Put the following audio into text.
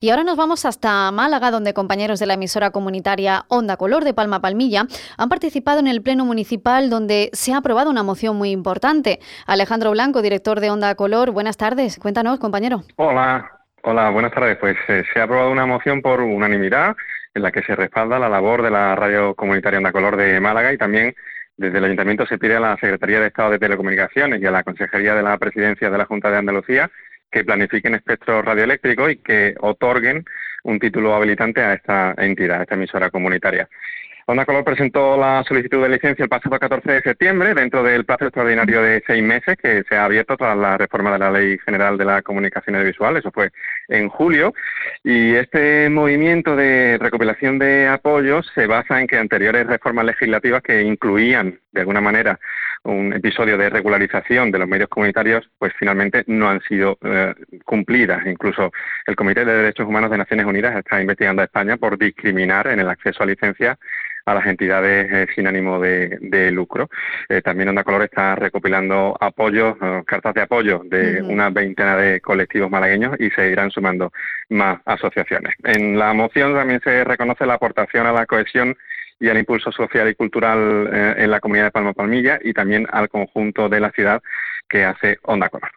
Y ahora nos vamos hasta Málaga, donde compañeros de la emisora comunitaria Onda Color de Palma Palmilla han participado en el Pleno Municipal, donde se ha aprobado una moción muy importante. Alejandro Blanco, director de Onda Color, buenas tardes. Cuéntanos, compañero. Hola, hola, buenas tardes. Pues eh, se ha aprobado una moción por unanimidad en la que se respalda la labor de la radio comunitaria Onda Color de Málaga y también desde el Ayuntamiento se pide a la Secretaría de Estado de Telecomunicaciones y a la Consejería de la Presidencia de la Junta de Andalucía que planifiquen espectro radioeléctrico y que otorguen un título habilitante a esta entidad, a esta emisora comunitaria. Onda Color presentó la solicitud de licencia el pasado 14 de septiembre, dentro del plazo extraordinario de seis meses que se ha abierto tras la reforma de la Ley General de la Comunicación Audiovisual, eso fue en julio, y este movimiento de recopilación de apoyos se basa en que anteriores reformas legislativas que incluían, de alguna manera, un episodio de regularización de los medios comunitarios, pues finalmente no han sido eh, cumplidas. Incluso el Comité de Derechos Humanos de Naciones Unidas está investigando a España por discriminar en el acceso a licencias a las entidades eh, sin ánimo de, lucro. Eh, también Onda Color está recopilando apoyos, cartas de apoyo de una veintena de colectivos malagueños y se irán sumando más asociaciones. En la moción también se reconoce la aportación a la cohesión y al impulso social y cultural eh, en la comunidad de Palma Palmilla y también al conjunto de la ciudad que hace Onda Color.